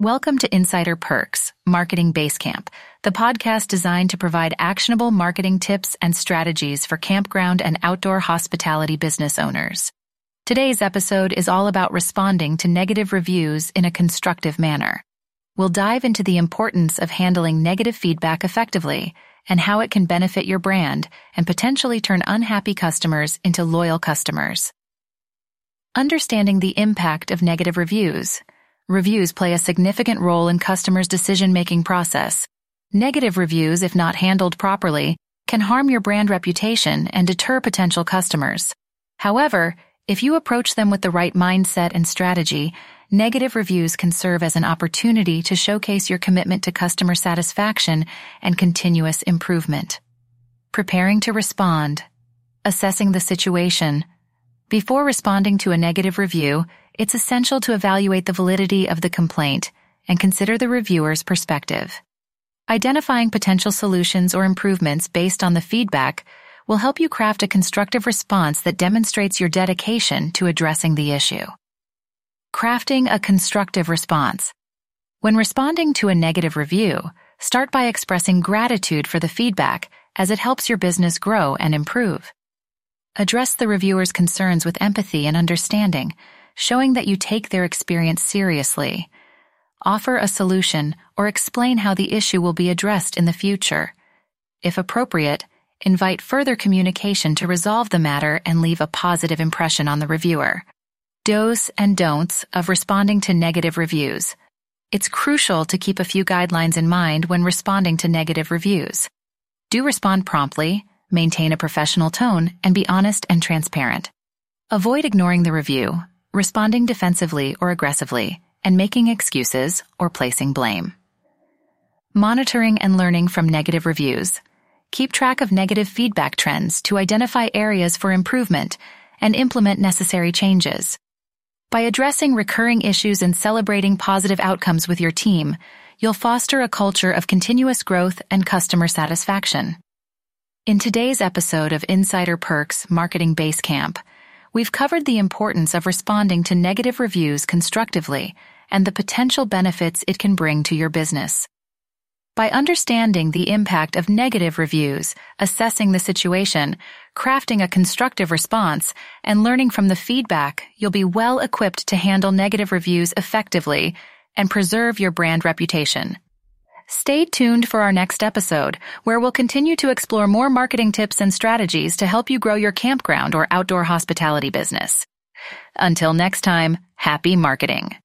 Welcome to Insider Perks, Marketing Basecamp, the podcast designed to provide actionable marketing tips and strategies for campground and outdoor hospitality business owners. Today's episode is all about responding to negative reviews in a constructive manner. We'll dive into the importance of handling negative feedback effectively and how it can benefit your brand and potentially turn unhappy customers into loyal customers. Understanding the impact of negative reviews. Reviews play a significant role in customers' decision-making process. Negative reviews, if not handled properly, can harm your brand reputation and deter potential customers. However, if you approach them with the right mindset and strategy, negative reviews can serve as an opportunity to showcase your commitment to customer satisfaction and continuous improvement. Preparing to respond. Assessing the situation. Before responding to a negative review, it's essential to evaluate the validity of the complaint and consider the reviewer's perspective. Identifying potential solutions or improvements based on the feedback will help you craft a constructive response that demonstrates your dedication to addressing the issue. Crafting a constructive response. When responding to a negative review, start by expressing gratitude for the feedback as it helps your business grow and improve. Address the reviewer's concerns with empathy and understanding, showing that you take their experience seriously. Offer a solution or explain how the issue will be addressed in the future. If appropriate, invite further communication to resolve the matter and leave a positive impression on the reviewer. Do's and don'ts of responding to negative reviews. It's crucial to keep a few guidelines in mind when responding to negative reviews. Do respond promptly, maintain a professional tone, and be honest and transparent. Avoid ignoring the review, responding defensively or aggressively, and making excuses or placing blame. Monitoring and learning from negative reviews. Keep track of negative feedback trends to identify areas for improvement and implement necessary changes. By addressing recurring issues and celebrating positive outcomes with your team, you'll foster a culture of continuous growth and customer satisfaction. In today's episode of Insider Perks Marketing Basecamp, we've covered the importance of responding to negative reviews constructively and the potential benefits it can bring to your business. By understanding the impact of negative reviews, assessing the situation, crafting a constructive response, and learning from the feedback, you'll be well equipped to handle negative reviews effectively and preserve your brand reputation. Stay tuned for our next episode, where we'll continue to explore more marketing tips and strategies to help you grow your campground or outdoor hospitality business. Until next time, happy marketing.